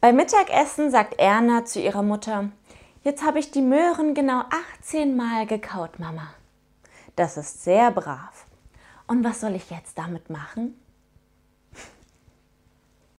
Beim Mittagessen sagt Erna zu ihrer Mutter, jetzt habe ich die Möhren genau 18 Mal gekaut, Mama. Das ist sehr brav. Und was soll ich jetzt damit machen?